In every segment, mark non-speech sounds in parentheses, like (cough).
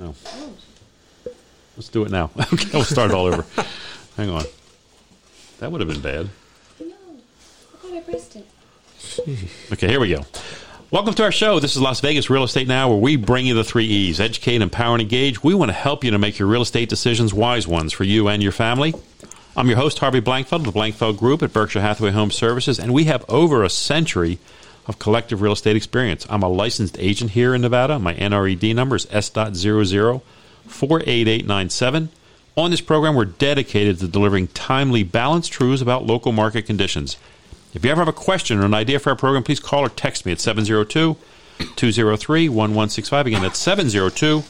Oh. Let's do it now. (laughs) okay, we'll start all over. (laughs) Hang on. That would have been bad. No, I thought I pressed it. Okay, here we go. Welcome to our show. This is Las Vegas Real Estate Now, where we bring you the three E's educate, empower, and engage. We want to help you to make your real estate decisions wise ones for you and your family. I'm your host, Harvey Blankfeld of the Blankfeld Group at Berkshire Hathaway Home Services, and we have over a century of collective real estate experience. I'm a licensed agent here in Nevada. My NRED number is S.00 On this program, we're dedicated to delivering timely, balanced truths about local market conditions. If you ever have a question or an idea for our program, please call or text me at 702 203 1165. Again, that's 702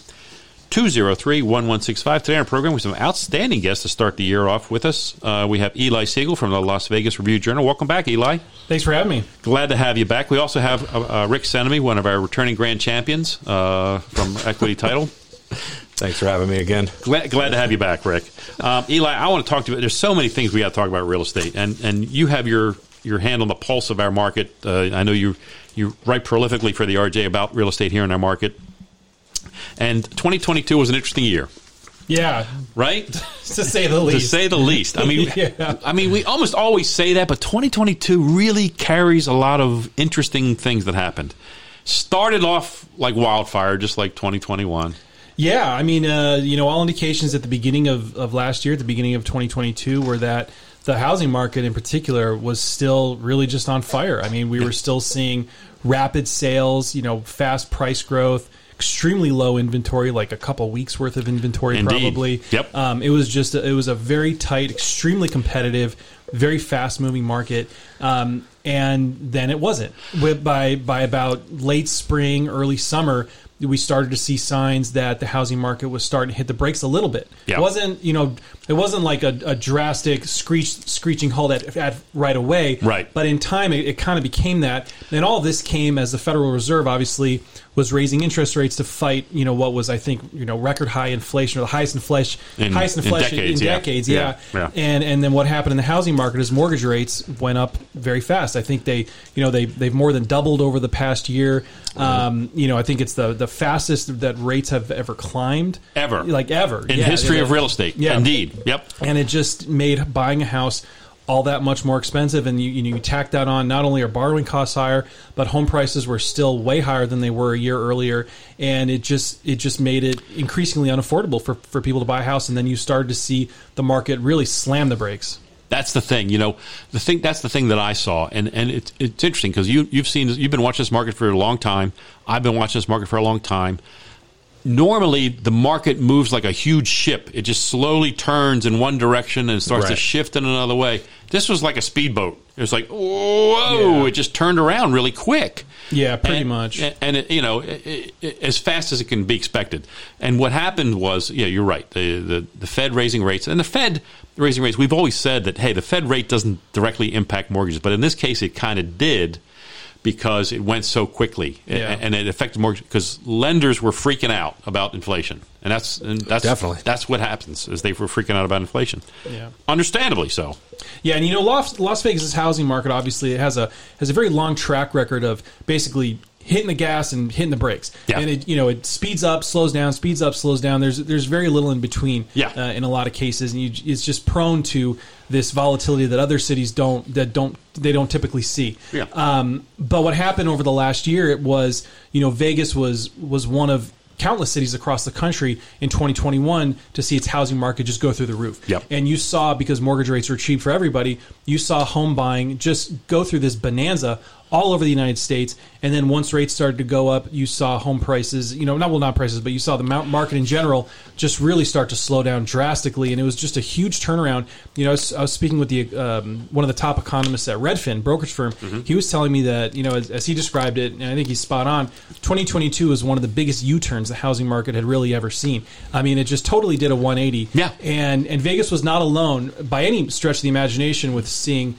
203 1165. Today on our program, we have some outstanding guests to start the year off with us. Uh, we have Eli Segall from the Las Vegas Review Journal. Welcome back, Eli. Thanks for having me. Glad to have you back. We also have uh, uh, Rick Senemy, one of our returning grand champions uh, from Equity Title. (laughs) Thanks for having me again. Glad, glad to have you back, Rick. Um, Eli, I want to talk to you. There's so many things we got to talk about real estate, and and you have your your hand on the pulse of our market. Uh, I know you you write prolifically for the RJ about real estate here in our market. And 2022 was an interesting year, Yeah, right? (laughs) to say the least. to say the least. I mean, (laughs) Yeah. I mean, we almost always say that, but 2022 really carries a lot of interesting things that happened. Started off like wildfire, just like 2021. yeah, I mean, uh, you know, all indications at the beginning of, of last year, at the beginning of 2022, were that the housing market in particular was still really just on fire. I mean, we were still seeing rapid sales, you know, fast price growth. Extremely low inventory, like a couple weeks worth of inventory, Indeed. probably. Yep. Um, it was just a, it was a very tight, extremely competitive, very fast moving market. Um, and then it wasn't. By by about late spring, early summer, we started to see signs that the housing market was starting to hit the brakes a little bit. Yeah. It wasn't you know it wasn't like a, a drastic screech screeching halt at, at right away. Right. But in time, it, it kind of became that. And all this came as the Federal Reserve obviously was raising interest rates to fight, you know, what was I think, you know, record high inflation or the highest inflation, In- highest in decades, in yeah. decades, Yeah, yeah. yeah. And and then what happened in the housing market is mortgage rates went up very fast. I think they, you know, they they've more than doubled over the past year. Um, you know, I think it's the the fastest that rates have ever climbed Ever. like ever In Yeah, history of real estate. Yeah. Indeed. Yep. and it just made buying a house all that much more expensive. And you, you, know, you tack that on, not only are borrowing costs higher, but home prices were still way higher than they were a year earlier, and it just it just made it increasingly unaffordable for for people to buy a house. And then you started to see the market really slam the brakes. That's the thing, you know. The thing that's the thing that I saw, and and it's it's interesting because you you've seen you've been watching this market for a long time. I've been watching this market for a long time. Normally, the market moves like a huge ship. It just slowly turns in one direction and starts to shift in another way. This was like a speedboat. It was like whoa! Yeah. It just turned around really quick. Yeah, pretty and, much. And, and it, you know, it, it, as fast as it can be expected. And what happened was, yeah, you're right. The, the the Fed raising rates, and the Fed raising rates. We've always said that hey, the Fed rate doesn't directly impact mortgages, but in this case, it kind of did because it went so quickly, Yeah. and it affected more because lenders were freaking out about inflation, and that's and that's Definitely. that's what happens is they were freaking out about inflation. Yeah. understandably so. Yeah, and you know, Las, Las Vegas' housing market obviously it has a has a very long track record of basically hitting the gas and hitting the brakes. Yeah. and it you know it speeds up, slows down, speeds up, slows down. There's there's very little in between. Yeah. uh, in a lot of cases, and you, it's just prone to this volatility that other cities don't that don't they don't typically see. Yeah. Um, but what happened over the last year? It was you know Vegas was was one of countless cities across the country in 2021 to see its housing market just go through the roof. Yep. And you saw because mortgage rates are cheap for everybody, you saw home buying just go through this bonanza all over the United States. And then once rates started to go up, you saw home prices, you know, not well, not prices, but you saw the market in general just really start to slow down drastically. And it was just a huge turnaround. You know, I was, I was speaking with the um, one of the top economists at Redfin brokerage firm. He was telling me that you know, as, as he described it, and I think he's spot on. 2022 is one of the biggest U-turns the housing market had really ever seen. I mean, it just totally did a 180. Yeah. And and Vegas was not alone by any stretch of the imagination with seeing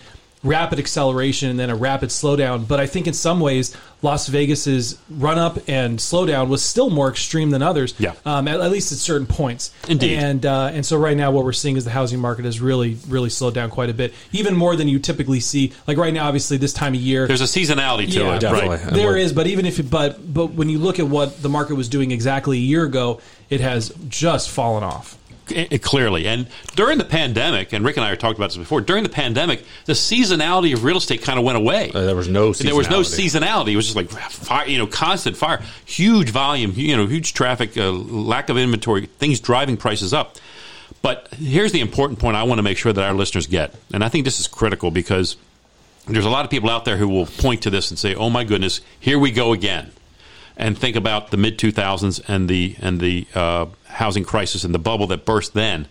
rapid acceleration and then a rapid slowdown. But I think in some ways, Las Vegas's run up and slowdown was still more extreme than others. Yeah. Um, at, at least at certain points. Indeed. And uh, and so right now, what we're seeing is the housing market has really really slowed down quite a bit, even more than you typically see. Like right now, obviously this time of year, There's a seasonality to Yeah, it, definitely. right? And there we're- is, but even if it, but but when you look at what the market was doing exactly a year ago, it has just fallen off. I- I- clearly. And during the pandemic, and Rick and I have talked about this before. During the pandemic, the seasonality of real estate kind of went away. Uh, there was no There was no seasonality. seasonality. It was just like fire, you know, constant fire, huge volume, you know, huge traffic, uh, lack of inventory, things driving prices up. But here's the important point I want to make sure that our listeners get, and I think this is critical because there's a lot of people out there who will point to this and say, "Oh my goodness, here we go again," and think about the mid 2000s and the and the uh, housing crisis and the bubble that burst then.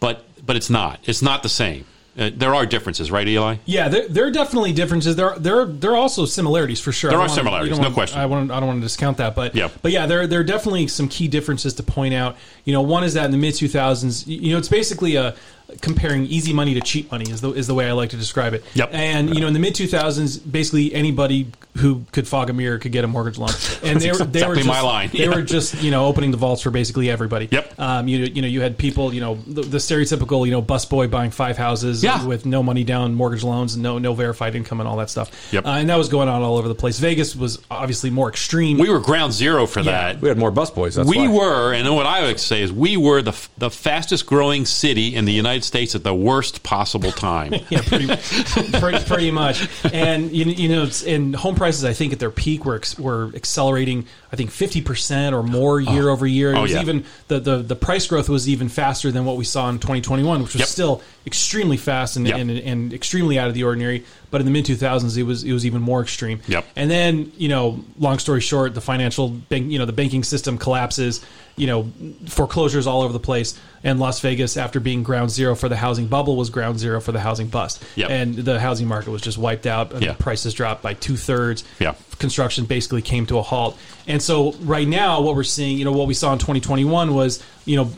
But but it's not. It's not the same. Uh, there are differences, right, Eli? Yeah, there, there are definitely differences. There are, there are, there are also similarities for sure. There are wanna- similarities, no wanna- question. I, want, I don't want to discount that, but Yeah. but yeah, there there are definitely some key differences to point out. You know, one is that in the mid two thousands, you know, it's basically a comparing easy money to cheap money is the is the way I like to describe it. Yep. And you know, in the mid two thousands, basically anybody who could fog a mirror could get a mortgage loan, (laughs) and they were they were exactly just, my line. They were just you know opening the vaults for basically everybody. Yep. Um, you you know you had people you know the, the stereotypical you know busboy buying five houses Yeah. with no money down mortgage loans and no no verified income and all that stuff. Yep. Uh, and that was going on all over the place. Vegas was obviously more extreme. We were ground zero for that. We had more busboys. That's we why. were, and what I would say is, we were the the fastest growing city in the United States at the worst possible time. (laughs) yeah, pretty, pretty, pretty much. And you, you know, it's- and home prices, I think at their peak were were accelerating. I think fifty percent or more oh. year over year. It Oh, was yeah. even the, the the price growth was even faster than what we saw in 2021, which was Yep. still extremely fast and, Yep. and and extremely out of the ordinary. But in the mid 2000s, it was it was even more extreme. Yep. And then you know, long story short, the financial bank, you know, the banking system collapses. You know, foreclosures all over the place. And Las Vegas, after being ground zero for the housing bubble, was ground zero for the housing bust. Yep. And the housing market was just wiped out. And Yeah. the prices dropped by two thirds. Yeah. Construction basically came to a halt. And so right now, what we're seeing, you know, what we saw in 2021 was, you know,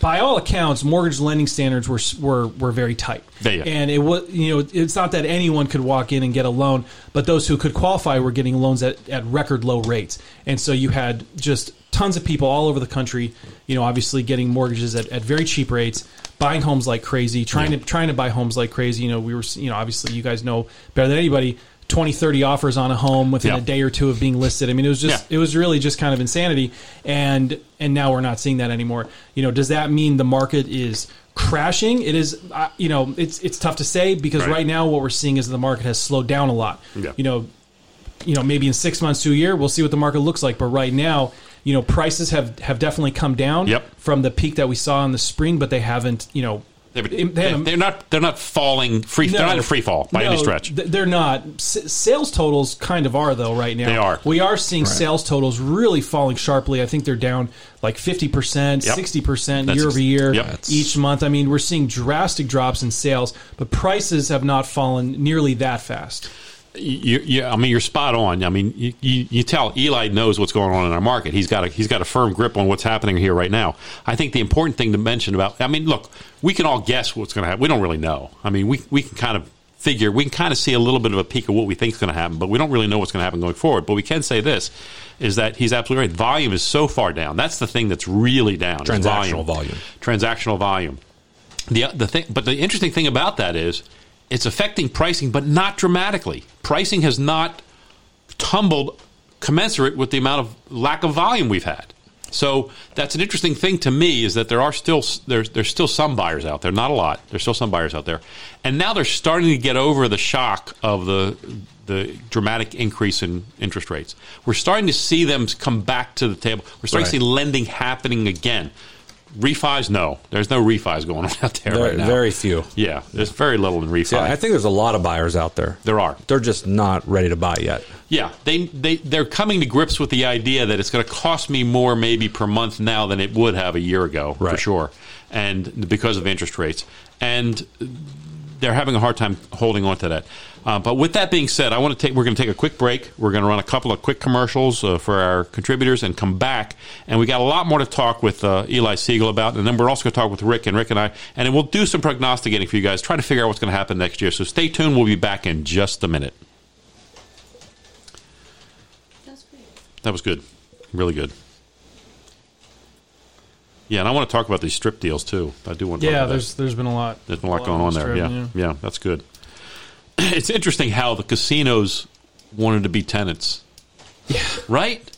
by all accounts, mortgage lending standards were were, were very tight. They- And it was, you know, it's not that anyone could walk in and get a loan, but those who could qualify were getting loans at, at record low rates. And so you had just tons of people all over the country, you know, obviously getting mortgages at, at very cheap rates, buying homes like crazy, trying to trying to buy homes like crazy. You know, we were, you know, obviously you guys know better than anybody. 20 30 offers on a home within Yeah. a day or two of being listed. I mean, it was just Yeah. it was really just kind of insanity and and now we're not seeing that anymore. You know, does that mean the market is crashing? It is uh, you know, it's it's tough to say because Right. right. now what we're seeing is the market has slowed down a lot. Yeah. You know, you know, maybe in 6 months to a year we'll see what the market looks like, but right now, you know, prices have have definitely come down Yep. from the peak that we saw in the spring, but they haven't, you know, They're, they haven't- they're not. They're not falling free. they're no. not in free fall by any stretch. They're not. S- sales totals kind of are though right now. They are. We are seeing sales totals really falling sharply. I think they're down like fifty percent, Yep. sixty percent That's year over year yep. each month. I mean, we're seeing drastic drops in sales, but prices have not fallen nearly that fast. You, you, I mean, you're spot on. I mean, you, you, you tell Eli knows what's going on in our market. He's got a he's got a firm grip on what's happening here right now. I think the important thing to mention about, I mean, look, we can all guess what's going to happen. We don't really know. I mean, we we can kind of figure, we can kind of see a little bit of a peek of what we think is going to happen, but we don't really know what's going to happen going forward. But we can say this is that he's absolutely right. Volume is so far down. That's the thing that's really down. Transactional volume. Transactional volume. The the thing, but the interesting thing about that is it's affecting pricing, but not dramatically. Pricing has not tumbled commensurate with the amount of lack of volume we've had. So that's an interesting thing to me is that there are still there's there's still some buyers out there, not a lot. There's still some buyers out there, and now they're starting to get over the shock of the the dramatic increase in interest rates. We're starting to see them come back to the table. We're starting to see lending happening again. Refis, no, there's no refis going (laughs) on out there Very, right now. very few. yeah, there's very little in refi. Yeah, I think there's a lot of buyers out there. there are. They're just not ready to buy yet. Yeah, they they they're coming to grips with the idea that it's going to cost me more maybe per month now than it would have a year ago for sure, and because of interest rates, and they're having a hard time holding on to that. Uh, but with that being said, I want to take. We're going to take a quick break. We're going to run a couple of quick commercials uh, for our contributors and come back. And we got a lot more to talk with uh, Eli Segall about. And then we're also going to talk with Rick and Rick and I. And we'll do some prognosticating for you guys, try to figure out what's going to happen next year. So stay tuned. We'll be back in just a minute. That's great. That was good, really good. Yeah, and I want to talk about these strip deals too. I do want to. talk Yeah, about that. there's there's been a lot. There's been a lot going on there. Yeah, Strip, yeah, that's good. (clears throat) It's interesting how the casinos wanted to be tenants. Yeah. Right?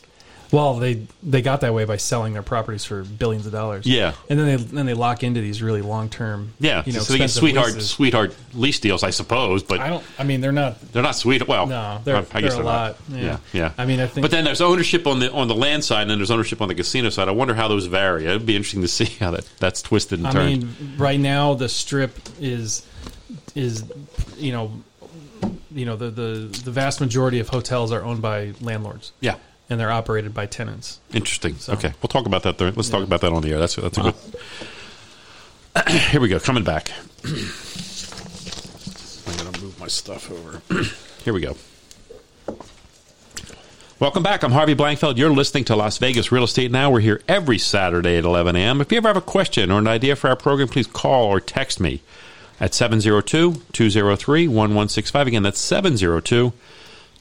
Well, they they got that way by selling their properties for billions of dollars. Yeah. and then they then they lock into these really long term. Yeah. you know, so they get sweetheart leases. sweetheart lease deals, I suppose, but I don't. I mean, they're not. they're not sweet. Well, No, they're- I they're guess a they're lot. Not. Yeah. Yeah, yeah. I mean, I think- But then there's ownership on the on the land side, and then there's ownership on the casino side. I wonder how those vary. It'd be interesting to (laughs) see how that that's twisted and I turned. mean, right now the strip is is you know you know the the the vast majority of hotels are owned by landlords yeah. and they're operated by tenants. Interesting. Okay, we'll talk about that. There. Let's talk about that on the air. That's that's a good. (clears throat) Here we go. Coming back. (clears throat) I'm going to move my stuff over. (clears throat) Here we go. Welcome back. I'm Harvey Blankfeld. You're listening to Las Vegas Real Estate Now. We're here every Saturday at 11 a.m. If you ever have a question or an idea for our program, please call or text me at 702 203 1165. Again, that's 702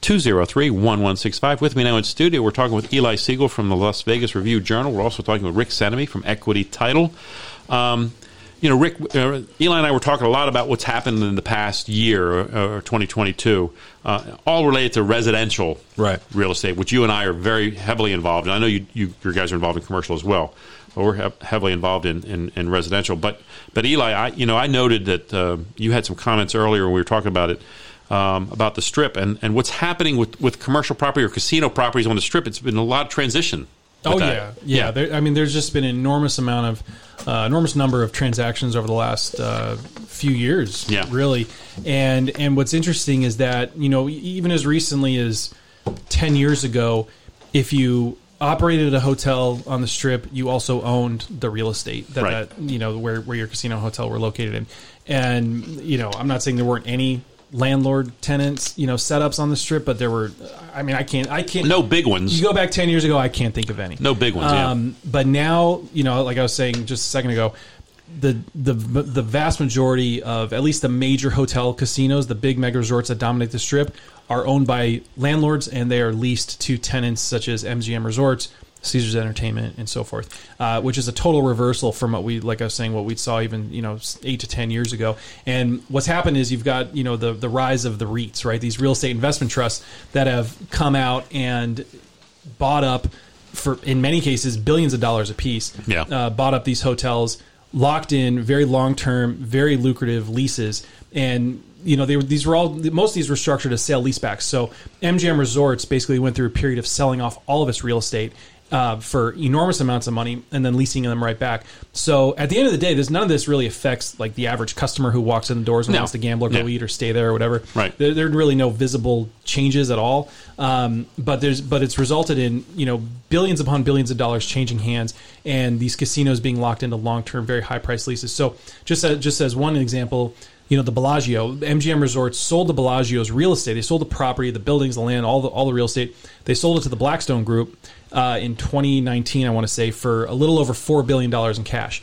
203 1165. With me now in studio, we're talking with Eli Segall from the Las Vegas Review Journal. We're also talking with Rick Senemy from Equity Title. Um, you know, Rick, uh, Eli and I were talking a lot about what's happened in the past year or, or 2022, uh, all related to residential Right. real estate, which you and I are very heavily involved in. I know you, you, your guys are involved in commercial as well, but we're he- heavily involved in, in, in residential. But, but Eli, I, you know, I noted that uh, you had some comments earlier when we were talking about it. Um, about the strip and, and what's happening with, with commercial property or casino properties on the strip. It's been a lot of transition. Oh that. yeah, yeah. There, I mean, there's just been an enormous amount of uh, enormous number of transactions over the last uh, few years. Yeah. really. And and what's interesting is that you know even as recently as ten years ago, if you operated a hotel on the strip, you also owned the real estate that, Right. that you know where where your casino hotel were located in. And you know, I'm not saying there weren't any landlord tenants you know setups on the strip but there were i mean i can't i can't No big ones. you go back 10 years ago i can't think of any No big ones, yeah. um, but now, you know, like I was saying just a second ago, the the the vast majority of at least the major hotel casinos, the big mega resorts that dominate the strip, are owned by landlords and they are leased to tenants such as MGM Resorts, Caesars Entertainment, and so forth, uh, which is a total reversal from what we, like I was saying, what we saw even you know eight to ten years ago. And what's happened is you've got you know the the rise of the REITs, right? These real estate investment trusts that have come out and bought up for in many cases billions of dollars a piece. Yeah. uh, bought up these hotels, locked in very long term, very lucrative leases, and you know they were these were all most of these were structured as sale leasebacks. So MGM Resorts basically went through a period of selling off all of its real estate. Uh, for enormous amounts of money and then leasing them right back. So at the end of the day, there's none of this really affects like the average customer who walks in the doors and No. wants to gamble or go Yeah. eat or stay there or whatever. Right. There, there are really no visible changes at all. Um, but there's but it's resulted in you know billions upon billions of dollars changing hands and these casinos being locked into long term, very high price leases. So just as, just as one example. You know the Bellagio, MGM Resorts sold the Bellagio's real estate. They sold the property, the buildings, the land, all the all the real estate. They sold it to the Blackstone Group uh, in 2019. I want to say for a little over four billion dollars in cash.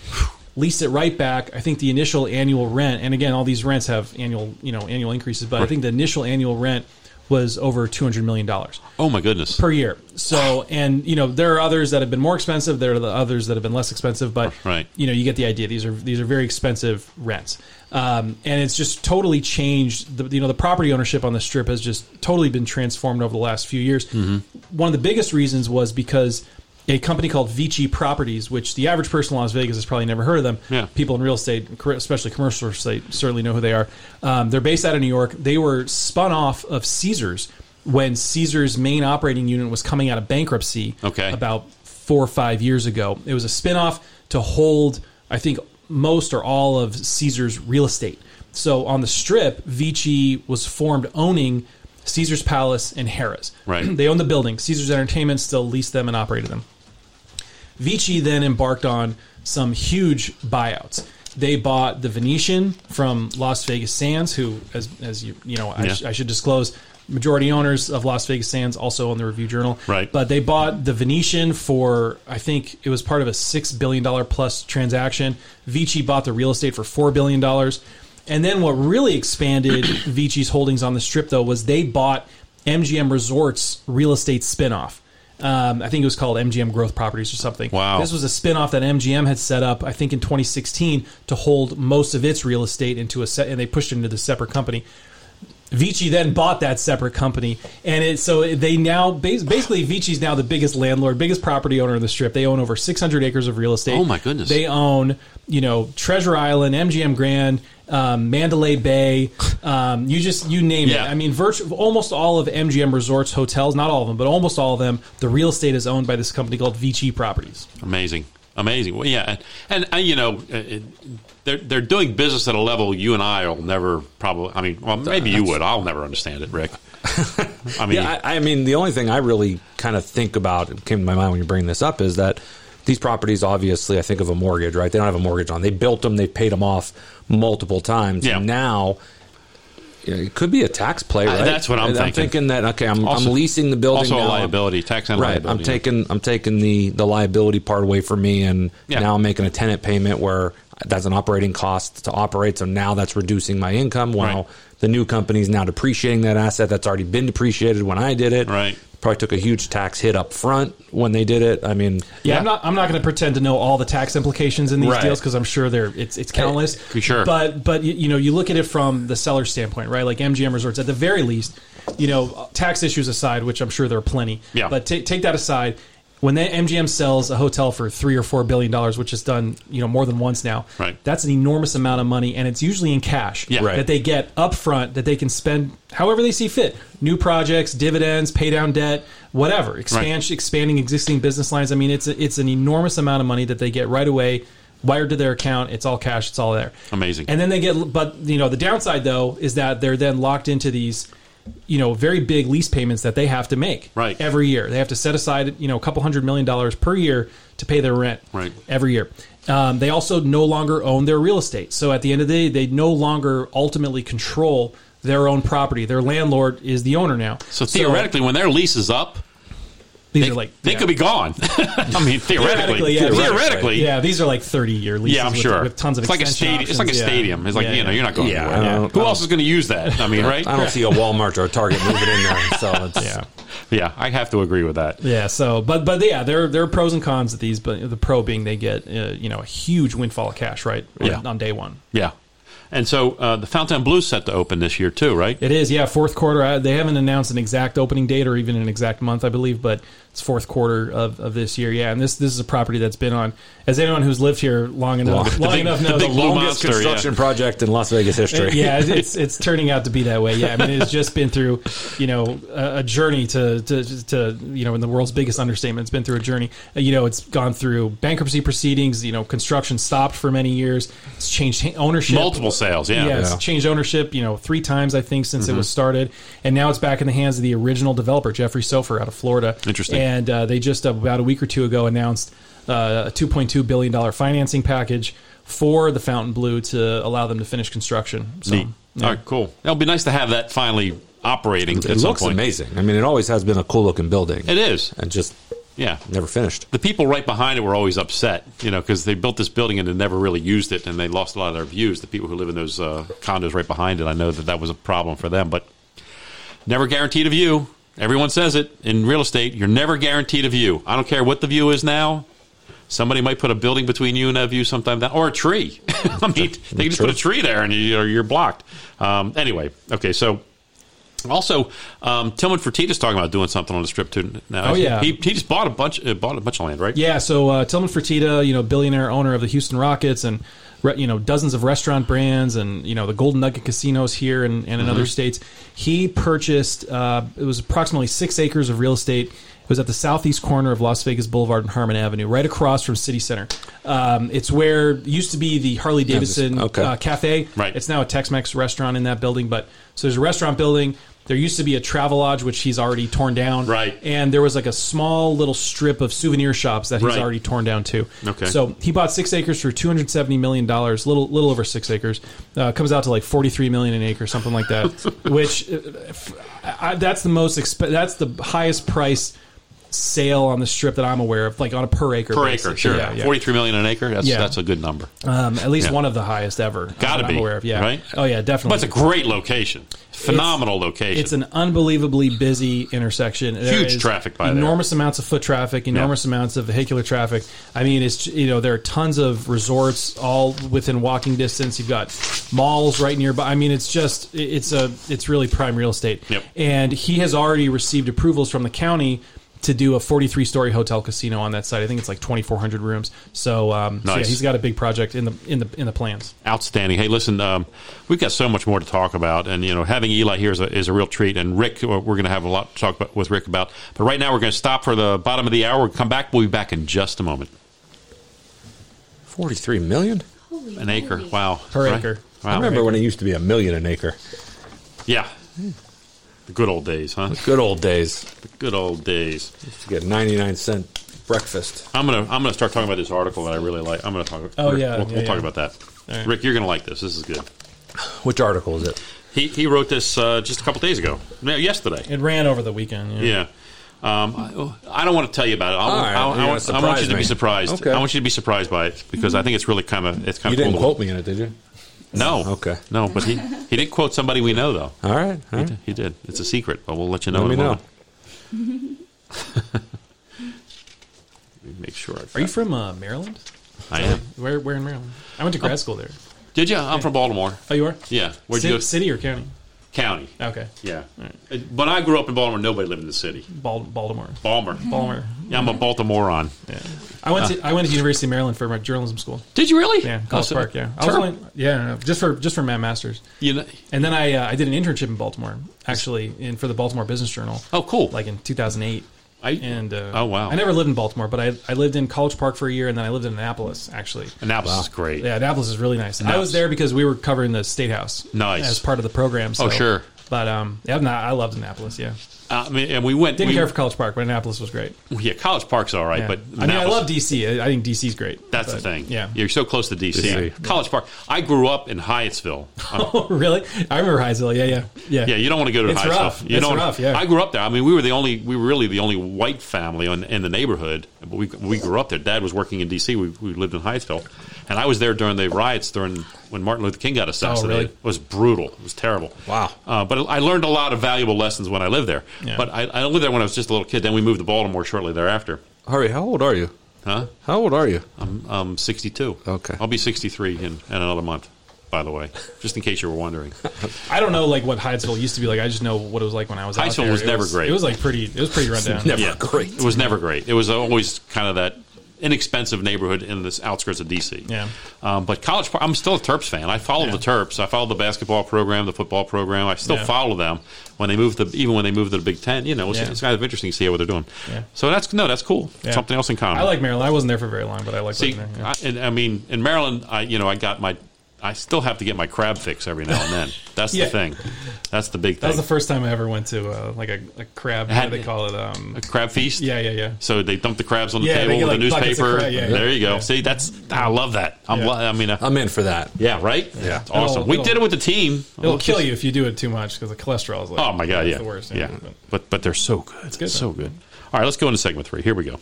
Leased it right back. I think the initial annual rent, and again, all these rents have annual you know annual increases, but I think the initial annual rent was over two hundred million dollars Oh my goodness. per year. So, and you know, there are others that have been more expensive. There are the others that have been less expensive, but Right. you know, you get the idea. These are these are very expensive rents, um, and it's just totally changed. The, you know, the property ownership on the strip has just totally been transformed over the last few years. Mm-hmm. One of the biggest reasons was because. A company called Vici Properties, which the average person in Las Vegas has probably never heard of them. Yeah. People in real estate, especially commercial real estate, certainly know who they are. Um, they're based out of New York. They were spun off of Caesars when Caesars' main operating unit was coming out of bankruptcy Okay. about four or five years ago. It was a spinoff to hold, I think, most or all of Caesars' real estate. So on the strip, Vici was formed owning Caesars Palace and Harrah's. Right. (clears throat) they owned the building. Caesars Entertainment still leased them and operated them. Vici then embarked on some huge buyouts. They bought the Venetian from Las Vegas Sands, who, as as you you know, I, Yeah. sh- I should disclose. Majority owners of Las Vegas Sands also on the Review Journal, Right. But they bought the Venetian for I think it was part of a six billion dollar plus transaction. Vici bought the real estate for four billion dollars, and then what really expanded (clears throat) Vici's holdings on the strip though was they bought MGM Resorts real estate spinoff. Um, I think it was called MGM Growth Properties or something. Wow. This was a spinoff that MGM had set up, I think, in 2016 to hold most of its real estate into a set, and they pushed it into the separate company. Vici then bought that separate company, and it so they now bas- basically Vici's now the biggest landlord, biggest property owner of the strip. They own over 600 acres of real estate. Oh, my goodness. They own you know Treasure Island, MGM Grand, um, Mandalay Bay. Um, you just you name Yeah. it. I mean, virtu- almost all of MGM Resorts hotels, not all of them, but almost all of them, the real estate is owned by this company called Vici Properties. Amazing, amazing. Well, yeah, and, and, and you know, uh, it, they're they're doing business at a level you and I will never probably. I mean, well, maybe you would. I'll never understand it, Rick. (laughs) I mean, Yeah, I, I mean, the only thing I really kind of think about came to my mind when you bring this up is that these properties, obviously, I think of a mortgage, right? They don't have a mortgage on. They built them, they paid them off multiple times. Yeah. Now, it could be a tax play, Uh, right? that's what I'm I'm thinking. thinking that okay, I'm, Also- I'm leasing the building. also a liability, tax and Right, liability. I'm taking I'm taking the the liability part away from me, and Yeah. now I'm making a tenant payment where that's an operating cost to operate. So now that's reducing my income. While Right. the new company is now depreciating that asset that's already been depreciated when I did it. Right. Probably took a huge tax hit up front when they did it. I mean, Yeah, I'm not. I'm not going to pretend to know all the tax implications in these Right. deals because I'm sure they're it's it's countless. For sure. But but you, you know you look at it from the seller's standpoint, right? Like MGM Resorts, at the very least, you know, tax issues aside, which I'm sure there are plenty. Yeah. But ta- take that aside. When the MGM sells a hotel for three or four billion dollars, which is done, you know, more than once now, Right. that's an enormous amount of money, and it's usually in cash Yeah. Right. that they get up front that they can spend however they see fit. New projects, dividends, pay down debt, whatever. Expand, expanding existing business lines. I mean, it's a, it's an enormous amount of money that they get right away, wired to their account. It's all cash. It's all there. Amazing. And then they get, but you know, the downside though is that they're then locked into these. You know, very big lease payments that they have to make Right. every year. They have to set aside, you know, a couple hundred million dollars per year to pay their rent Right. every year. Um, they also no longer own their real estate. So at the end of the day, they no longer ultimately control their own property. Their landlord is the owner now. so theoretically, when their lease is up, these they, are like they yeah. could be gone. (laughs) I mean, theoretically, Theoretically, yeah. theoretically, yeah, these are like thirty-year leases. Yeah, I'm sure. with tons of it's like a extension stadium. It's like a stadium. It's like Yeah, you know, you're not going Yeah, anywhere. I Who else is going to use that? I mean, right? I don't see a Walmart or a Target moving in there. (laughs) So it's, Yeah. Yeah, I have to agree with that. Yeah, so but but yeah, there there are pros and cons of these. But the pro being they get uh, you know a huge windfall of cash right Yeah. on day one. Yeah, and so uh, the Fontainebleau's set to open this year too, right? It is, yeah, fourth quarter. Uh, They haven't announced an exact opening date or even an exact month, I believe, but it's fourth quarter of, of this year. Yeah, and this this is a property that's been on. As anyone who's lived here long enough, long big- enough knows, big the longest monster, construction (laughs) project in Las Vegas history. yeah, it's- (laughs) it's it's turning out to be that way. Yeah, I mean, it's just been through, you know, a, a journey to, to to you know, in the world's biggest understatement, it's been through a journey. Uh, You know, it's gone through bankruptcy proceedings. You know, construction stopped for many years. It's changed ownership, Multiple sales, yeah. yeah, it's Yeah. changed ownership. You know, three times I think since Mm-hmm. it was started, and now it's back in the hands of the original developer, Jeffrey Soffer out of Florida. Interesting. And uh, they just about a week or two ago announced uh, a 2.2 billion dollar financing package for the Fontainebleau to allow them to finish construction. So, Neat. yeah. All right, cool. It'll be nice to have that finally operating It at some looks point. amazing. I mean, it always has been a cool looking building. It is. and just Yeah. never finished. The people right behind it were always upset, you know, because they built this building and they never really used it, and they lost a lot of their views. The people who live in those uh, condos right behind it, I know that that was a problem for them, but never guaranteed a view. Everyone says it in real estate. You're never guaranteed a view. I don't care what the view is now. Somebody might put a building between you and that view sometime, down, or a tree. (laughs) I mean, they can just put a tree there and you, you're blocked. Um, anyway, okay, so also um, Tillman Fertitta's talking about doing something on the strip too. Now, Oh, yeah. he, he just bought a bunch, uh, bought a bunch of land, right? Yeah, so uh, Tillman Fertitta, you know, billionaire owner of the Houston Rockets and you know dozens of restaurant brands and you know the Golden Nugget casinos here and, and in other states. He purchased uh, it was approximately six acres of real estate. It was at the southeast corner of Las Vegas Boulevard and Harmon Avenue, right across from City Center. Um, it's where used to be the Harley Davidson okay. uh, cafe. Right. It's now a Tex-Mex restaurant in that building. But so there's a restaurant building. There used to be a travel lodge which he's already torn down, Right. And there was like a small little strip of souvenir shops that he's Right. already torn down too. Okay. So he bought six acres for two hundred seventy million dollars, little little over six acres. Uh, comes out to like forty three million an acre, something like that. (laughs) which uh, f- I, that's the most exp- that's the highest price sale on the strip that I'm aware of, like on a per acre per basis. acre. Sure, Yeah, yeah. forty three million an acre. That's Yeah. that's a good number. Um, at least one of the highest ever. Gotta that I'm be, aware of. Yeah. right? Oh yeah, definitely. But it's a great location, phenomenal location. It's an unbelievably busy intersection. There Huge traffic by there. enormous amounts of foot traffic, enormous amounts of vehicular traffic. I mean, it's you know there are tons of resorts all within walking distance. You've got malls right nearby. I mean, it's just it's a it's really prime real estate. Yep. And he has already received approvals from the county to do a 43 story hotel casino on that site. I think it's like 2,400 rooms. So, um, so yeah, Nice. he's got a big project in the in the in the plans. Outstanding. Hey, listen, um, we've got so much more to talk about, and you know, having Eli here is a, is a real treat. And Rick, uh, we're going to have a lot to talk about, with Rick about. But right now, we're going to stop for the bottom of the hour. We'll come back. We'll be back in just a moment. Forty three million. Holy An acre. Wow. Per Right? acre. Wow. I remember when it used to be a million an acre. Yeah. The good old days, huh? Good old days. The good old days. Used to get ninety nine cent breakfast. I'm gonna I'm gonna start talking about this article that I really like. I'm gonna talk. Oh, Rick, yeah, we'll, yeah, we'll talk about that. All right. Rick, you're gonna like this. This is good. Which article is it? He he wrote this uh, just a couple days ago. No, yesterday. It ran over the weekend. Yeah. Um, I, I don't want to tell you about it. I, All right, I, I, you're gonna want, I want you surprise to be surprised. Okay. I want you to be surprised by it because I think it's really kind of it's kind You of didn't cool. quote me in it, did you? No. Okay. No, but he he didn't quote somebody we know though. All right. All He right. did. He did. It's a secret, but we'll let you know. Let me know. (laughs) Let me Make sure. I've Are you from uh, Maryland? I am. Where where in Maryland? I went to grad school there. Did you? I'm from Baltimore. Oh, you are? Yeah. Where'd Ci- you go? City or county? County. Okay. Yeah. Uh, When I grew up in Baltimore, nobody lived in the city. Bal- Baltimore. Balmer. Baltimore. Yeah, I'm a Baltimorean. Yeah. I went to I went to University of Maryland for my journalism school. Did you really? Yeah, Oh, College so- Park. Yeah, I was only, yeah, no, just for just for my masters. You know, And then I uh, I did an internship in Baltimore, actually, in for the Baltimore Business Journal, oh, cool. like in 2008. I, And uh, Oh, wow. I never lived in Baltimore, but I, I lived in College Park for a year, and then I lived in Annapolis. Actually, Annapolis is great. yeah, Annapolis is really nice. I was there because we were covering the State House, Nice. as part of the program. So. Oh, sure. But um, yeah, no, I loved Annapolis. Yeah, Uh, I mean, and we went. didn't we, care for College Park, but Annapolis was great. Yeah, College Park's all right, Yeah. but I mean, I love DC. I, I think DC's great. That's the thing. Yeah. you're so close to DC. DC. College Park. I grew up in Hyattsville. (laughs) Oh, really? I remember Hyattsville. Yeah, yeah, yeah. yeah, you don't want to go to It's Hyattsville. rough. You It's don't. rough, yeah. I grew up there. I mean, we were the only. We were really the only white family in, in the neighborhood. But we we grew up there. Dad was working in DC. We, we lived in Hyattsville, and I was there during the riots during when Martin Luther King got assassinated. Oh, really? It was brutal. It was terrible. Wow. Uh, but I learned a lot of valuable lessons when I lived there. Yeah. But I, I lived there when I was just a little kid. Then we moved to Baltimore shortly thereafter. Hurry, how old are you? Huh? How old are you? I'm, I'm 62. Okay. I'll be 63 in, in another month, by the way, just in case you were wondering. (laughs) I don't know like what Hyattsville used to be like. I just know what it was like when I was out Hyattsville there. was It never great. It was like pretty. It was pretty rundown. Never great. It was never great. It was always kind of that inexpensive neighborhood in the outskirts of DC. Yeah. Um, but College Park, I'm still a Terps fan. I follow Yeah. the Terps. I follow the basketball program, the football program. I still Yeah. follow them when they move to even when they move to the Big Ten. You know, it's, Yeah. it's kind of interesting to see what they're doing. Yeah. So that's no, that's cool. Something else in common. I like Maryland. I wasn't there for very long, but I like See, there. I, and, I mean, in Maryland, I you know I got my. I still have to get my crab fix every now and then. (laughs) That's Yeah. the thing. That's the big thing. that was the first time I ever went to uh, like a, a crab. Had- What do they call it? Um, a crab feast. yeah, yeah, yeah. So they dump the crabs on the Yeah, table get, with a like, buckets newspaper. crab, yeah, there yeah. you go. Yeah. See, that's I love that. I'm, Yeah. lo- I mean, uh, I'm in for that. yeah, right. Yeah. It's awesome. It'll- we it'll- did it with the team. It'll Let's kill just- you if you do it too much because the cholesterol is like. Oh my god, it's yeah, the worst. Yeah, But- but but they're so good. It's good, so though. good. All right, let's go into segment three. Here we go.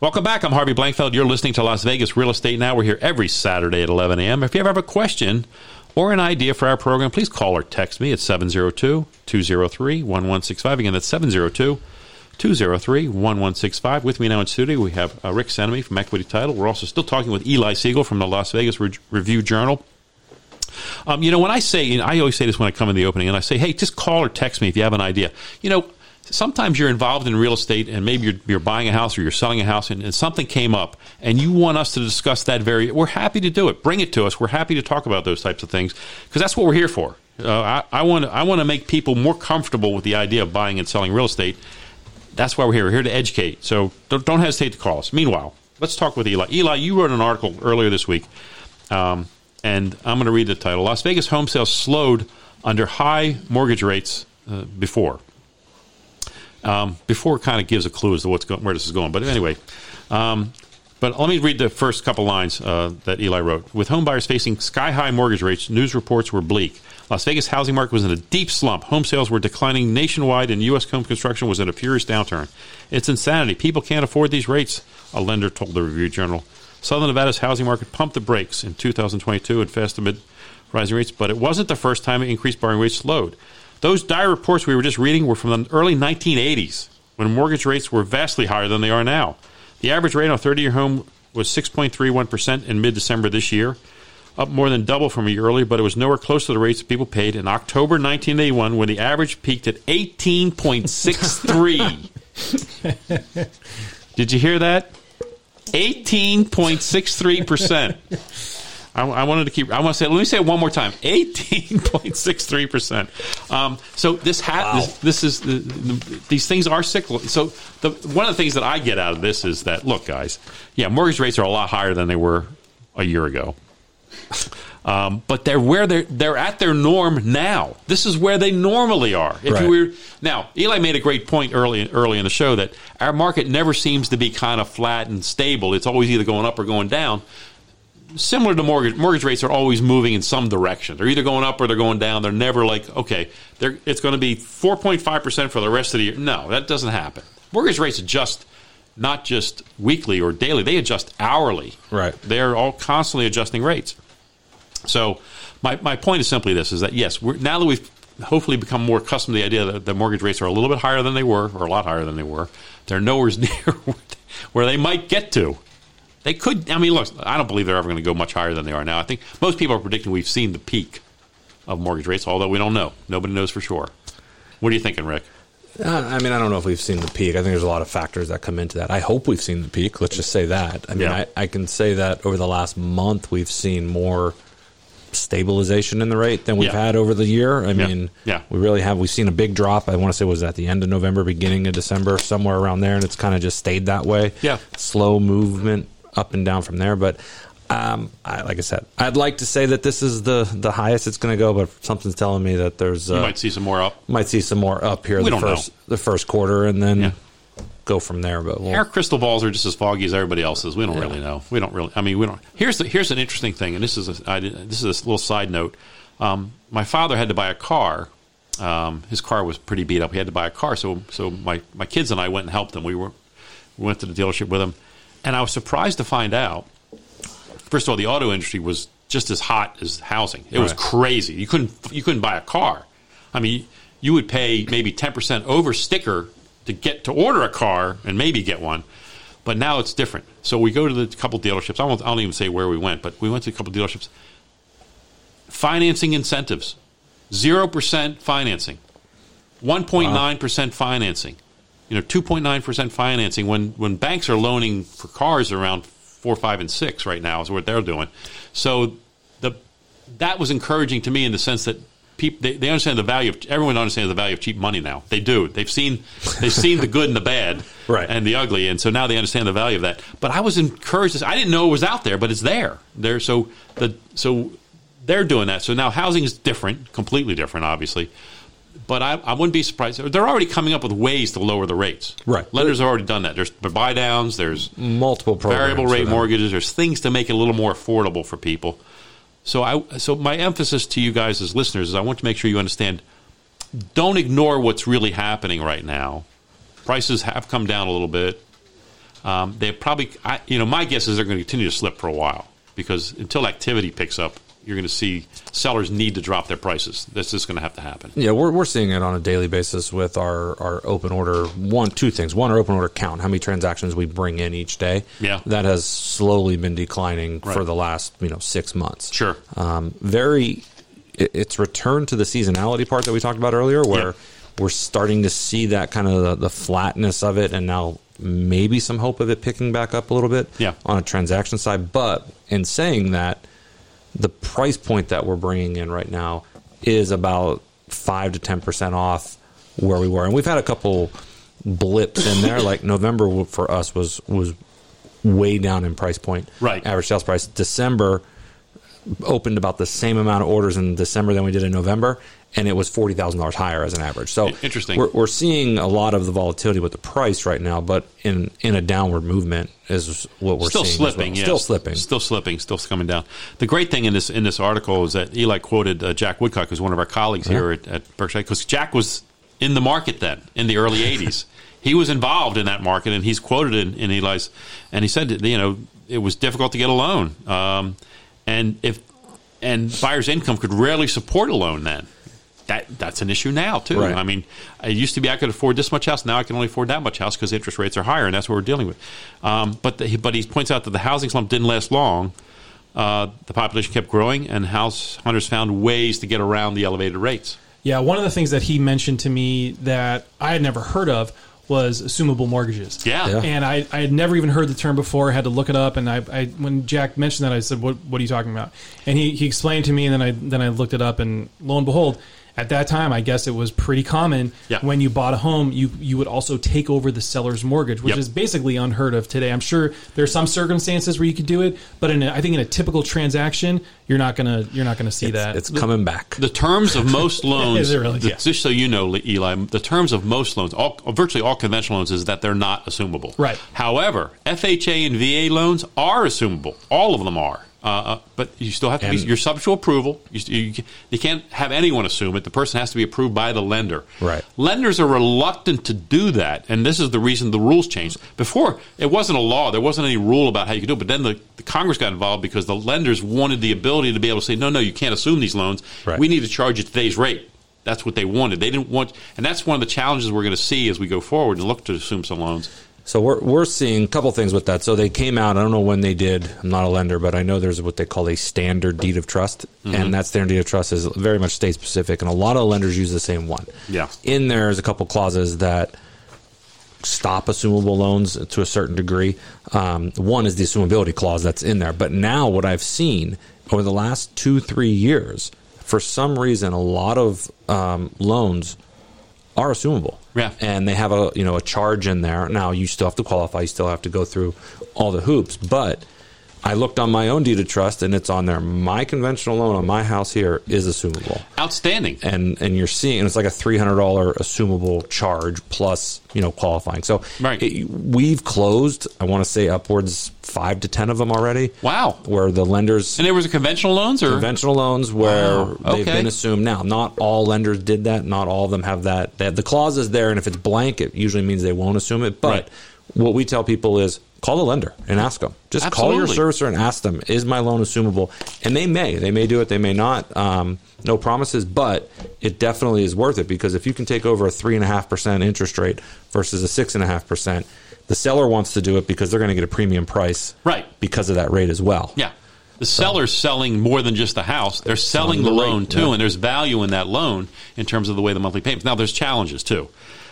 Welcome back. I'm Harvey Blankfeld. You're listening to Las Vegas Real Estate Now. We're here every Saturday at 11 a.m. If you ever have a question or an idea for our program, please call or text me at 702 203 1165. Again, that's 702 203 1165. With me now in studio, we have uh, Rick Senemy from Equity Title. We're also still talking with Eli Segall from the Las Vegas Re- Review Journal. Um, you know, when I say, I always say this when I come in the opening, and I say, hey, just call or text me if you have an idea. You know, sometimes you're involved in real estate and maybe you're, you're buying a house or you're selling a house and, and something came up and you want us to discuss that very, we're happy to do it. Bring it to us. We're happy to talk about those types of things because that's what we're here for. Uh, I, want I want to make people more comfortable with the idea of buying and selling real estate. That's why we're here. We're here to educate. So don't, don't hesitate to call us. Meanwhile, let's talk with Eli. Eli, you wrote an article earlier this week, um, and I'm going to read the title. Las Vegas home sales slowed under high mortgage rates uh, before. Um, before kind of gives a clue as to what's going, where this is going. But anyway, um, but let me read the first couple lines uh, that Eli wrote. With home buyers facing sky high mortgage rates, news reports were bleak. Las Vegas housing market was in a deep slump. Home sales were declining nationwide, and U.S. home construction was in a furious downturn. It's insanity. People can't afford these rates, a lender told the Review Journal. Southern Nevada's housing market pumped the brakes in 2022 and fast amid rising rates, but it wasn't the first time increased borrowing rates slowed. Those dire reports we were just reading were from the early 1980s when mortgage rates were vastly higher than they are now. The average rate on a 30 year home was 6.31% in mid December this year, up more than double from a year earlier, but it was nowhere close to the rates that people paid in October 1981 when the average peaked at 18.63. (laughs) Did you hear that? 18.63%. I, I, wanted to keep. I want to say. Let me say it one more time. Eighteen point six three percent. Um, so this hat. Wow. This, this, is the, the, these things are cyclical. So the, one of the things that I get out of this is that look, guys. Yeah, mortgage rates are a lot higher than they were a year ago. Um, but they're where they're they're at their norm now. This is where they normally are. If right. you were now, Eli made a great point early early in the show that our market never seems to be kind of flat and stable. It's always either going up or going down similar to mortgage mortgage rates are always moving in some direction. They're either going up or they're going down. They're never like okay, it's going to be 4.5 percent for the rest of the year. No, that doesn't happen. Mortgage rates adjust not just weekly or daily; they adjust hourly. Right. They're all constantly adjusting rates. So my my point is simply this: is that yes, now that we've hopefully become more accustomed to the idea that the mortgage rates are a little bit higher than they were, or a lot higher than they were. They're nowhere (laughs) near (laughs) where they might get to they could. I mean, look, I don't believe they're ever going to go much higher than they are now. I think most people are predicting we've seen the peak of mortgage rates, although we don't know. Nobody knows for sure. What are you thinking, Rick? Uh, I mean, I don't know if we've seen the peak. I think there's a lot of factors that come into that. I hope we've seen the peak. Let's just say that. I mean, yeah. I, I can say that over the last month, we've seen more stabilization in the rate than we've yeah. had over the year. I mean, yeah. we really have. We've seen a big drop. I want to say it was at the end of November, beginning of December, somewhere around there, and it's kind of just stayed that way. Yeah, slow movement up and down from there. But um, I, like I said, I'd like to say that this is the the highest it's going to go, but something's telling me that there's uh, you might see some more up. Might see some more up here. We the don't first, know. the first quarter, and then. Yeah. Go from there, but we'll, our crystal balls are just as foggy as everybody else's. We don't yeah. really know. We don't really. I mean, we don't. Here's the here's an interesting thing, and this is a I, this is a little side note. Um, my father had to buy a car um, his car was pretty beat up. He had to buy a car, so so my, my kids and I went and helped him. We were we went to the dealership with him, and I was surprised to find out. First of all, the auto industry was just as hot as housing. It right. was crazy. You couldn't you couldn't buy a car. I mean, you would pay maybe ten percent over sticker to get to order a car and maybe get one. But now it's different. So we go to the couple dealerships. I won't, I don't even say where we went, but we went to a couple dealerships. Financing incentives, zero percent financing, one point nine percent financing you know, 2.9% financing when, when banks are loaning for cars around 4, 5, and 6 right now is what they're doing. So the that was encouraging to me in the sense that people they, they understand the value of everyone understands the value of cheap money now. They do. They've seen they've seen the good and the bad (laughs) right. and the ugly, and so now they understand the value of that. But I was encouraged. I didn't know it was out there, but it's there. There. So the so they're doing that. So now housing is different, completely different, obviously but I, I, wouldn't be surprised. They're already coming up with ways to lower the rates. Right. Lenders have already done that. There's buy downs, there's multiple variable rate mortgages, there's things to make it a little more affordable for people. So I so my emphasis to you guys as listeners is I want to make sure you understand don't ignore what's really happening right now. Prices have come down a little bit. Um, they probably, I, you know, my guess is they're going to continue to slip for a while because until activity picks up, you're going to see sellers need to drop their prices. That's just going to have to happen. Yeah, we're, we're seeing it on a daily basis with our, our open order. One, two things. One, our open order count, how many transactions we bring in each day. Yeah. That has slowly been declining right. for the last, you know, six months. Sure. Um, very, it, it's returned to the seasonality part that we talked about earlier where yeah. we're starting to see that kind of the, the flatness of it and now maybe some hope of it picking back up a little bit yeah. on a transaction side. But in saying that, the price point that we're bringing in right now is about five to ten percent off where we were, and we've had a couple blips in there. like November for us was was way down in price point, right? Average sales price. December opened about the same amount of orders in December than we did in November, and it was forty thousand dollars higher as an average. So Interesting. We're, we're seeing a lot of the volatility with the price right now, but in in a downward movement is what we're still seeing. as well. slipping, yes. Still slipping. still slipping, still coming down. The great thing in this in this article is that Eli quoted uh, Jack Woodcock, who's one of our colleagues here at, at Berkshire, because Jack was in the market then in the early '80s. (laughs) He was involved in that market, and he's quoted in, in Eli's, and he said, that, you know, it was difficult to get a loan, um, and if and buyer's income could rarely support a loan then. That, that's an issue now too. Right. I mean, it used to be I could afford this much house. Now I can only afford that much house because interest rates are higher, and that's what we're dealing with. Um, but the, but he points out that the housing slump didn't last long. Uh, the population kept growing, and house hunters found ways to get around the elevated rates. Yeah, one of the things that he mentioned to me that I had never heard of was assumable mortgages. Yeah. Yeah. And I, I had never even heard the term before. I had to look it up, and I, I when Jack mentioned that, I said, "What what are you talking about?" And he, he explained to me, and then I then I looked it up, and lo and behold, at that time, I guess it was pretty common Yeah. when you bought a home, you you would also take over the seller's mortgage, which Yep. is basically unheard of today. I'm sure there's some circumstances where you could do it, but in a, I think in a typical transaction, you're not gonna you're not gonna see that. It's coming back. The terms of most (laughs) loans, Is it really? the- Yeah. just so you know, Eli, the terms of most loans, all, virtually all conventional loans, is that they're not assumable. Right. However, FHA and VA loans are assumable. All of them are. Uh, uh, but you still have to be, And- you're subject to approval. You, you, you can't have anyone assume it. The person has to be approved by the lender. Right. Lenders are reluctant to do that, and this is the reason the rules changed. Before, it wasn't a law; there wasn't any rule about how you could do it. But then the, the Congress got involved because the lenders wanted the ability to be able to say, "No, no, you can't assume these loans. Right. We need to charge you today's rate." That's what they wanted. They didn't want, and that's one of the challenges we're going to see as we go forward and look to assume some loans. So we're we're seeing a couple things with that. So they came out. I don't know when they did. I'm not a lender, but I know there's what they call a standard deed of trust, Mm-hmm. and that standard deed of trust is very much state specific, and a lot of lenders use the same one. Yeah. In there is a couple clauses that stop assumable loans to a certain degree. Um, one is the assumability clause that's in there, but now what I've seen over the last two three years, for some reason, a lot of um, loans are assumable. Yeah. And they have a you know a charge in there. Now you still have to qualify, you still have to go through all the hoops. But I looked on my own deed of trust and it's on there. My conventional loan on my house here is assumable. Outstanding. And and you're seeing and it's like a three hundred dollar assumable charge plus, you know, qualifying. So Right. it- we've closed I want to say upwards five to ten of them already. Wow. Where the lenders And there was a conventional loans or conventional loans where Wow. they've been assumed. Now, not all lenders did that. Not all of them have that. that the clause is there, and if it's blank, it usually means they won't assume it. But Right. what we tell people is call the lender and ask them. Just call your servicer and ask them, is my loan assumable? And they may. They may do it. They may not. Um, no promises, but it definitely is worth it because if you can take over a three and a half percent interest rate versus a six and a half percent, the seller wants to do it because they're going to get a premium price, Right. Because of that rate as well. Yeah. The seller's selling more than just the house. They're selling selling the the loan rate, too, yeah. and there's value in that loan in terms of the way the monthly payments. Now, there's challenges too.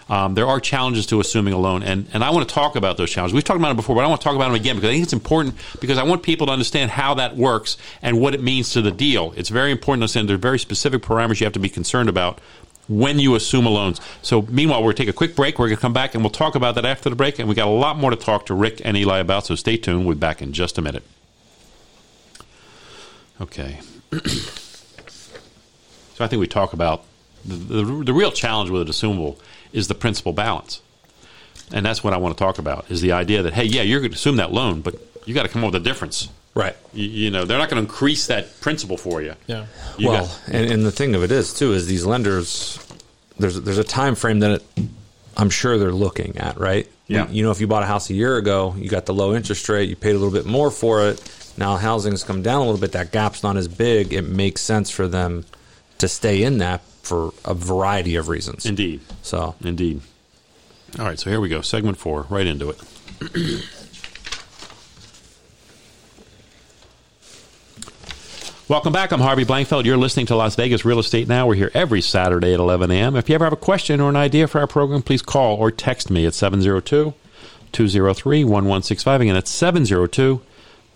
Um, there are challenges to assuming a loan, and, and I want to talk about those challenges. We've talked about them before, but I want to talk about them again because I think it's important because I want people to understand how that works and what it means to the deal. It's very important to understand there are very specific parameters you have to be concerned about when you assume a loan. So, meanwhile, we're going to take a quick break. We're going to come back and we'll talk about that after the break. And we got a lot more to talk to Rick and Eli about. So, stay tuned. We'll be back in just a minute. Okay. (clears throat) so, I think we talk about the, the, the real challenge with an assumable is the principal balance. And that's what I want to talk about is the idea that, hey, yeah, you're going to assume that loan, but you got to come up with a difference. Right. You, you know, they're not going to increase that principal for you. Yeah. You well, got- and, and the thing of it is too is these lenders there's there's a time frame that it, I'm sure they're looking at, right? Yeah. You know, if you bought a house a year ago, you got the low interest rate, you paid a little bit more for it. Now housing's come down a little bit. That gap's not as big. It makes sense for them to stay in that for a variety of reasons. Indeed. So Indeed. All right, so here we go. Segment four, right into it. (clears throat) Welcome back. I'm Harvey Blankfeld. You're listening to Las Vegas Real Estate Now. We're here every Saturday at 11 a.m. If you ever have a question or an idea for our program, please call or text me at 702 203 1165. Again, that's 702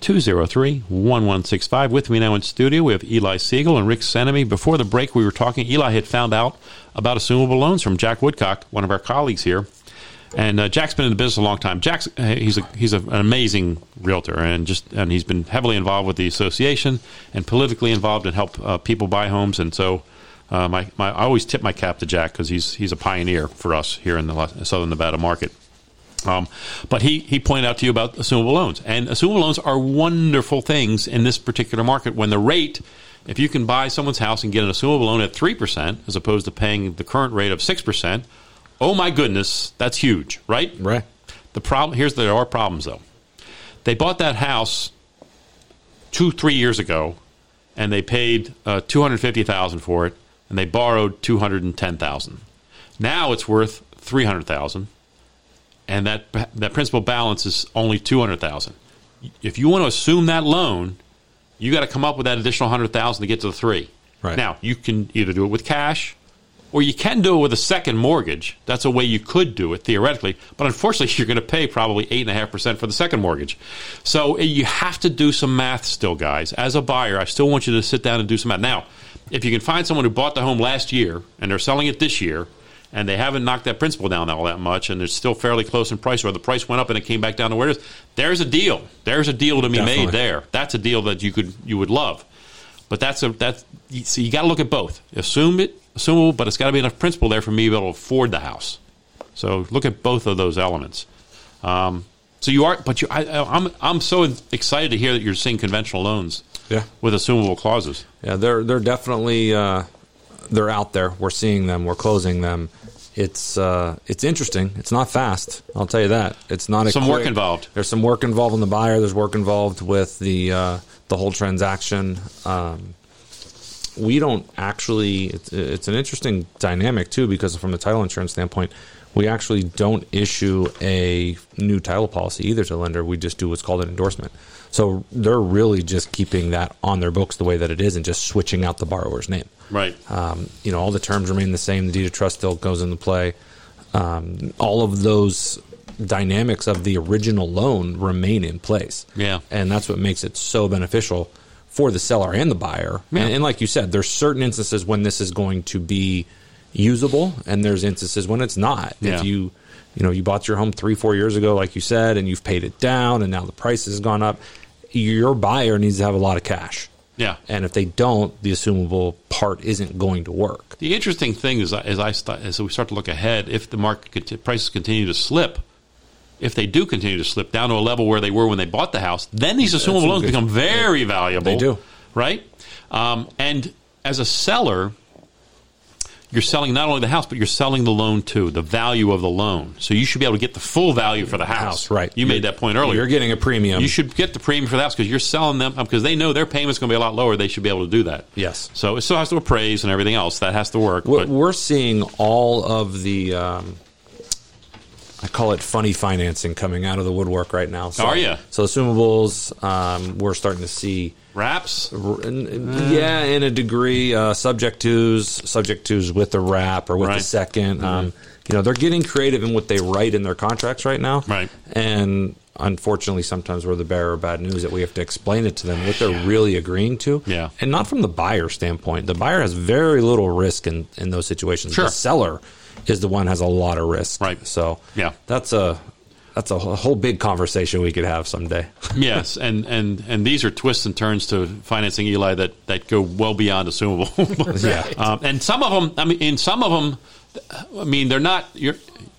203 1165. With me now in studio, we have Eli Segall and Rick Senemy. Before the break, we were talking. Eli had found out about assumable loans from Jack Woodcock, one of our colleagues here. And uh, Jack's been in the business a long time. Jack's uh, he's a, he's a, an amazing realtor, and just and he's been heavily involved with the association and politically involved and help uh, people buy homes. And so, uh, my, my I always tip my cap to Jack because he's he's a pioneer for us here in the Southern Nevada market. Um, but he, he pointed out to you about assumable loans. And assumable loans are wonderful things in this particular market when the rate, if you can buy someone's house and get an assumable loan at 3% as opposed to paying the current rate of 6%, oh my goodness, that's huge, right? Right. The problem here's there are problems though. They bought that house two three years ago, and they paid uh, two hundred fifty thousand for it, and they borrowed two hundred and ten thousand. Now it's worth three hundred thousand, and that that principal balance is only two hundred thousand. If you want to assume that loan, you got to come up with that additional hundred thousand to get to the three. Right. Now you can either do it with cash or you can do it with a second mortgage. That's a way you could do it theoretically, but unfortunately, (laughs) you're going to pay probably eight and a half percent for the second mortgage. So eh, you have to do some math still, guys. As a buyer, I still want you to sit down and do some math. Now, if you can find someone who bought the home last year and they're selling it this year, and they haven't knocked that principal down all that much, and it's still fairly close in price, or the price went up and it came back down to where it is. There's a deal. There's a deal to be Definitely. made there. That's a deal that you could you would love. But that's a that's so you got to look at both. Assume it, assumable, but it's got to be enough principal there for me to be able to afford the house. So look at both of those elements. Um, so you are, but you, I, I'm I'm so excited to hear that you're seeing conventional loans Yeah. with assumable clauses. Yeah, they're they're definitely uh, they're out there. We're seeing them. We're closing them. It's uh, it's interesting. It's not fast. I'll tell you that. It's not a Some work involved. There's some work involved in the buyer. There's work involved with the uh, the whole transaction. Um, we don't actually. It's, it's an interesting dynamic too because from a title insurance standpoint, we actually don't issue a new title policy either to the lender. We just do what's called an endorsement. So they're really just keeping that on their books the way that it is and just switching out the borrower's name. Right. Um, you know, all the terms remain the same. The deed of trust still goes into play. Um, all of those dynamics of the original loan remain in place. Yeah. and that's what makes it so beneficial for the seller and the buyer. Yeah. And, and like you said, there's certain instances when this is going to be usable, and there's instances when it's not. Yeah. If you you know you bought your home three four years ago, like you said, and you've paid it down, and now the price has gone up. Your buyer needs to have a lot of cash. Yeah. And if they don't, the assumable part isn't going to work. The interesting thing is, as I start, as we start to look ahead, if the market prices continue to slip, if they do continue to slip down to a level where they were when they bought the house, then these assumable a loans become very valuable. They do. right? Um, and as a seller, you're selling not only the house, but you're selling the loan too, the value of the loan. So you should be able to get the full value for the house. House, right. You made that point earlier. You're getting a premium. You should get the premium for the house because you're selling them because they know their payment's going to be a lot lower. They should be able to do that. Yes. So it still has to appraise and everything else. That has to work. We're, but we're seeing all of the, um, I call it funny financing coming out of the woodwork right now. So, Are ya? So assumables, um, we're starting to see. wraps. r- n- Yeah, in a degree, uh, subject twos, subject twos with the wrap or with Right. the 2nd Um, you know, they're getting creative in what they write in their contracts right now. Right. And unfortunately, sometimes we're the bearer of bad news that we have to explain it to them what they're really agreeing to. Yeah. And not from the buyer standpoint. The buyer has very little risk in, in those situations. Sure. The seller is the one has a lot of risk. Right. So Yeah. that's a that's a whole big conversation we could have someday. (laughs) yes, and, and and these are twists and turns to financing Eli that, that go well beyond assumable. (laughs) (laughs) Yeah. um, and some of them, I mean, in some of them, I mean, they're not you're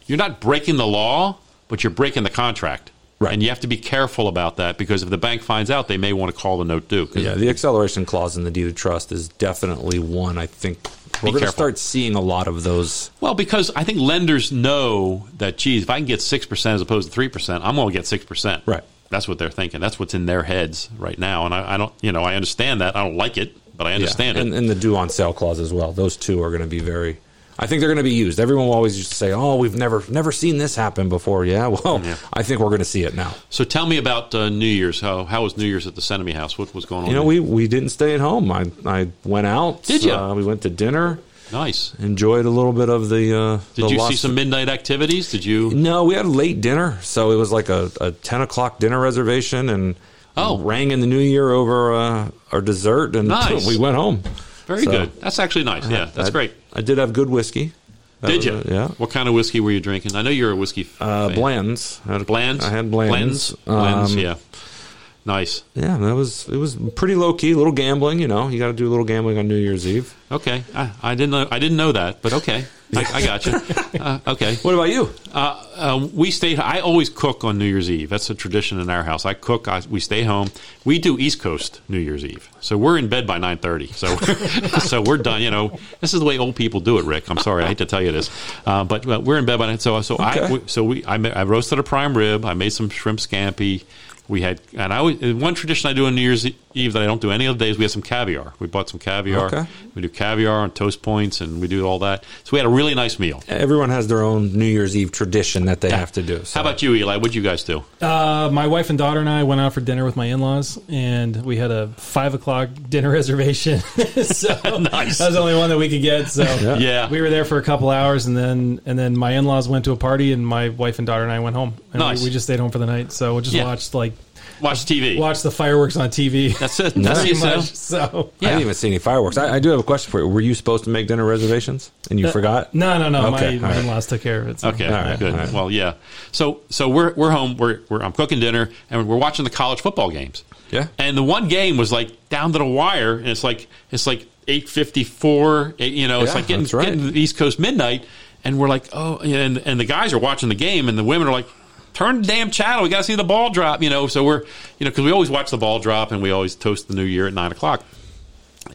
you're not breaking the law, but you're breaking the contract. Right. And you have to be careful about that because if the bank finds out, they may want to call the note due. Yeah, the acceleration clause in the deed of trust is definitely one I think we're going to start seeing a lot of those. Well, because I think lenders know that, geez, if I can get 6% as opposed to 3%, I'm going to get 6%. Right. That's what they're thinking. That's what's in their heads right now. And I, I don't, you know, I understand that. I don't like it, but I understand and, it. and the due on sale clause as well. Those two are going to be very. I think they're going to be used. Everyone will always used to say, "Oh, we've never never seen this happen before." Yeah, (laughs) well, Yeah. I think we're going to see it now. So tell me about uh, New Year's. How, how was New Year's at the Senemy House? What was going on? You know, there? we we didn't stay at home. I I went out. Did you? Uh, we went to dinner. Nice. Enjoyed a little bit of the. Uh, Did the you see some midnight activities? Did you? No, we had a late dinner, so it was like a, a ten o'clock dinner reservation, and Oh. rang in the new year over uh, our dessert, and (laughs) Nice. we went home. Very So- good. That's actually nice. Yeah, that's I- great. I did have good whiskey. That Did you? it, yeah. What kind of whiskey were you drinking? I know you're a whiskey. Uh, fan. Blanton's. I had, Blanton's. I had Blanton's. Blanton's. Um, yeah. Nice. Yeah, that was it was pretty low key, a little gambling. You know, you got to do a little gambling on New Year's Eve. Okay. I, I didn't know. I didn't know that, but okay. (laughs) I, I got you. Uh, okay. What about you? Uh, uh, we stay. I always cook on New Year's Eve. That's a tradition in our house. I cook. I, we stay home. We do East Coast New Year's Eve, so we're in bed by nine thirty. So, (laughs) so we're done. You know, this is the way old people do it. Rick, I'm sorry, I hate to tell you this, uh, but uh, we're in bed by nine. So, so I, Okay. we, so we, I, I roasted a prime rib. I made some shrimp scampi. We had, and I one tradition I do on New Year's Eve that I don't do any other days. We have some caviar. We bought some caviar. Okay. We do caviar and toast points, and we do all that. So we had a really nice meal. Everyone has their own New Year's Eve tradition that they have to do. So. How about you, Eli? What'd you guys do? Uh, my wife and daughter and I went out for dinner with my in-laws, and we had a five o'clock dinner (laughs) reservation. (laughs) so (laughs) Nice. that was the only one that we could get. So Yeah. we were there for a couple hours, and then and then my in-laws went to a party, and my wife and daughter and I went home. And Nice. we, we just stayed home for the night. So we just Yeah. watched like Watch TV. watched the fireworks on TV. That's it. That's (laughs) pretty it. much. So I didn't even see any fireworks. I, I do have a question for you. Were you supposed to make dinner reservations and you uh, forgot? no, no, no. Okay, my, all my right. in-laws took care of it. So. Okay, All right, good. all right. Well, yeah. So, so we're we're home. We're, we're I'm cooking dinner, and we're watching the college football games. Yeah. And the one game was like down to the wire, and it's like it's like eight fifty four. You know, it's Yeah, like getting, right. getting to the East Coast midnight, and we're like, oh, and and the guys are watching the game, and the women are like. Turn the damn channel. We got to see the ball drop. You know, so we're, you know, because we always watch the ball drop, and we always toast the new year at nine o'clock.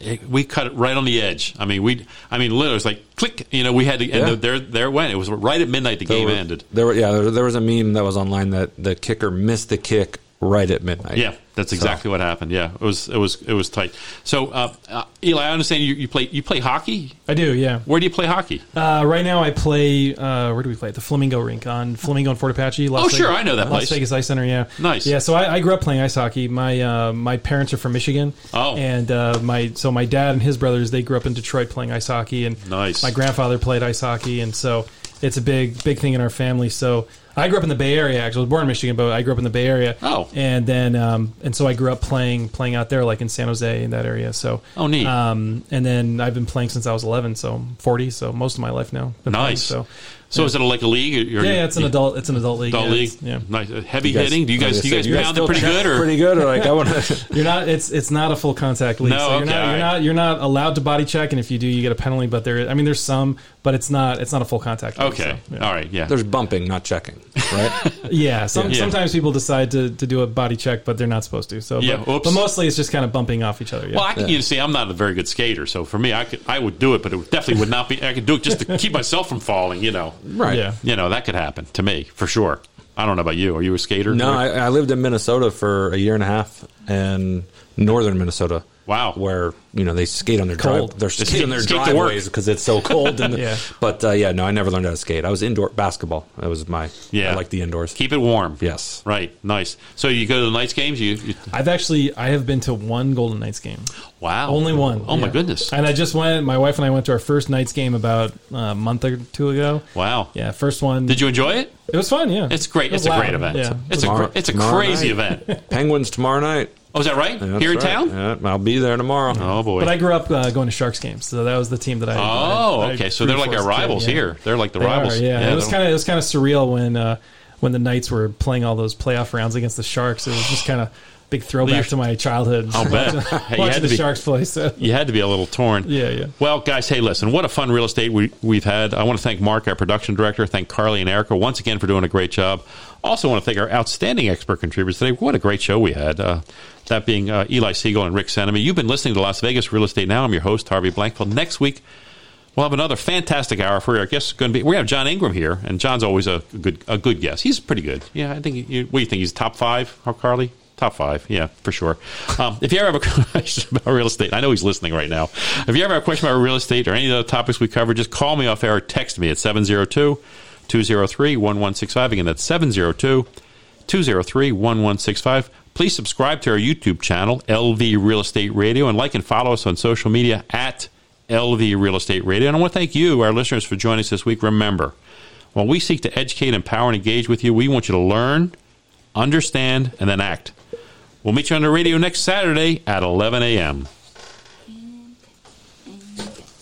It- we cut it right on the edge. I mean, we, I mean, literally, it was like click. You know, we had to, and Yeah. there, there went. It was right at midnight. The There game were- ended. There were, yeah, there, there was a meme that was online that the kicker missed the kick right at midnight. Yeah, that's exactly what happened. Yeah, it was, it was, it was tight. So, uh, uh, Eli, I understand you, you play, you play hockey. I do, yeah. Where do you play hockey? Uh, right now, I play. Uh, where do we play? At the Flamingo Rink on Flamingo and Fort Apache. Las Oh, sure, Vegas- I know that Las place. Vegas Ice Center. Yeah, Nice. Yeah, so I, I grew up playing ice hockey. My uh, my parents are from Michigan. Oh. and uh, my so my dad and his brothers they grew up in Detroit playing ice hockey, and Nice. My grandfather played ice hockey, and so it's a big big thing in our family. So. I grew up in the Bay Area. Actually, I was born in Michigan, but I grew up in the Bay Area. Oh. and then um, and so I grew up playing playing out there, like in San Jose in that area. So Oh, neat. Um, and then I've been playing since I was 11, so I'm 40. So most of my life now. Been playing, Nice. so So, is it like a league? Or, yeah, yeah, it's an adult. It's an adult league. adult yeah, league. it's- Yeah, Nice. Heavy guys- hitting. Do you guys, do you guys you guys pound it pretty good? (laughs) Or pretty good? Or like I want to. (laughs) you're not. It's it's not a full contact league. No, so you're okay, not, all you're right. not you're not allowed to body check, and if you do, you get a penalty. But there, I mean, there's some, but it's not it's not a full contact. League, okay? so, yeah. All right. Yeah. There's bumping, not checking, right? (laughs) Yeah, some, Yeah. sometimes people decide to, to do a body check, but they're not supposed to. So, Yeah, but, but mostly it's just kind of bumping off each other. Yeah. Well, I can, you see, I'm not a very good skater, so for me, I could, I would do it, but it definitely would not be. I could do it just to keep myself from falling. You know, right. Yeah. you know that could happen to me for sure. I don't know about you. Are you a skater? No, I, I lived in Minnesota for a year and a half, and northern Minnesota. Wow. where you know they skate on their Cold. drive, they're skate- skating on their skate driveways because it's so cold. And (laughs) Yeah. But uh, yeah, no, I never learned how to skate. I was indoor basketball. That was my. Yeah. I like the indoors. keep it warm. Yes. Right. Nice. So you go to the Knights games. You, you I've actually I have been to one Golden Knights game. wow. Only one. Oh my goodness. And I just went. My wife and I went to our first Knights game about uh, a month or two ago. Wow. Yeah, first one. Did you enjoy it? It was fun. Yeah, It's great. It was It's a great event. Yeah, It's a Tomorrow- gr- it's a crazy night. event. (laughs) Penguins tomorrow night. Oh, is that right? That's Here in right. town? Yeah, I'll be there tomorrow. Oh boy. But I grew up uh, going to Sharks games, so that was the team that I. oh, I- I okay. So they're like our as a kid, rivals yeah. here. They're like the They rivals. are, yeah. it was kind of it was kind of surreal when uh, when the Knights were playing all those playoff rounds against the Sharks. It was just kind of big throwback to my childhood. I'll bet. watching, (laughs) Hey, you watching had the to be- Sharks play. So you had to be a little torn. yeah, yeah. Well, guys, hey, listen, what a fun real estate we, we've had. I want to thank Mark, our production director, thank Carly and Erica once again for doing a great job. Also, want to thank our outstanding expert contributors today. What a great show we had. Uh, that being uh, Eli Segall and Rick Senemy. You've been listening to Las Vegas Real Estate Now. I'm your host, Harvey Blankfield. Next week, we'll have another fantastic hour for you. I guess going to be we have John Ingram here, and John's always a good a good guest. He's pretty good. Yeah, I think. You, what do you think? He's top five, Carly? Top five, yeah, for sure. Um, if you ever have a (laughs) question about real estate, I know he's listening right now. If you ever have a question about real estate or any of the topics we cover, just call me off air or text me at 702 203 1165. Again, that's 702 203 1165. Please subscribe to our YouTube channel, LV Real Estate Radio, and like and follow us on social media at LV Real Estate Radio. And I want to thank you, our listeners, for joining us this week. Remember, while we seek to educate, empower, and engage with you, we want you to learn, understand, and then act. We'll meet you on the radio next Saturday at 11 a.m.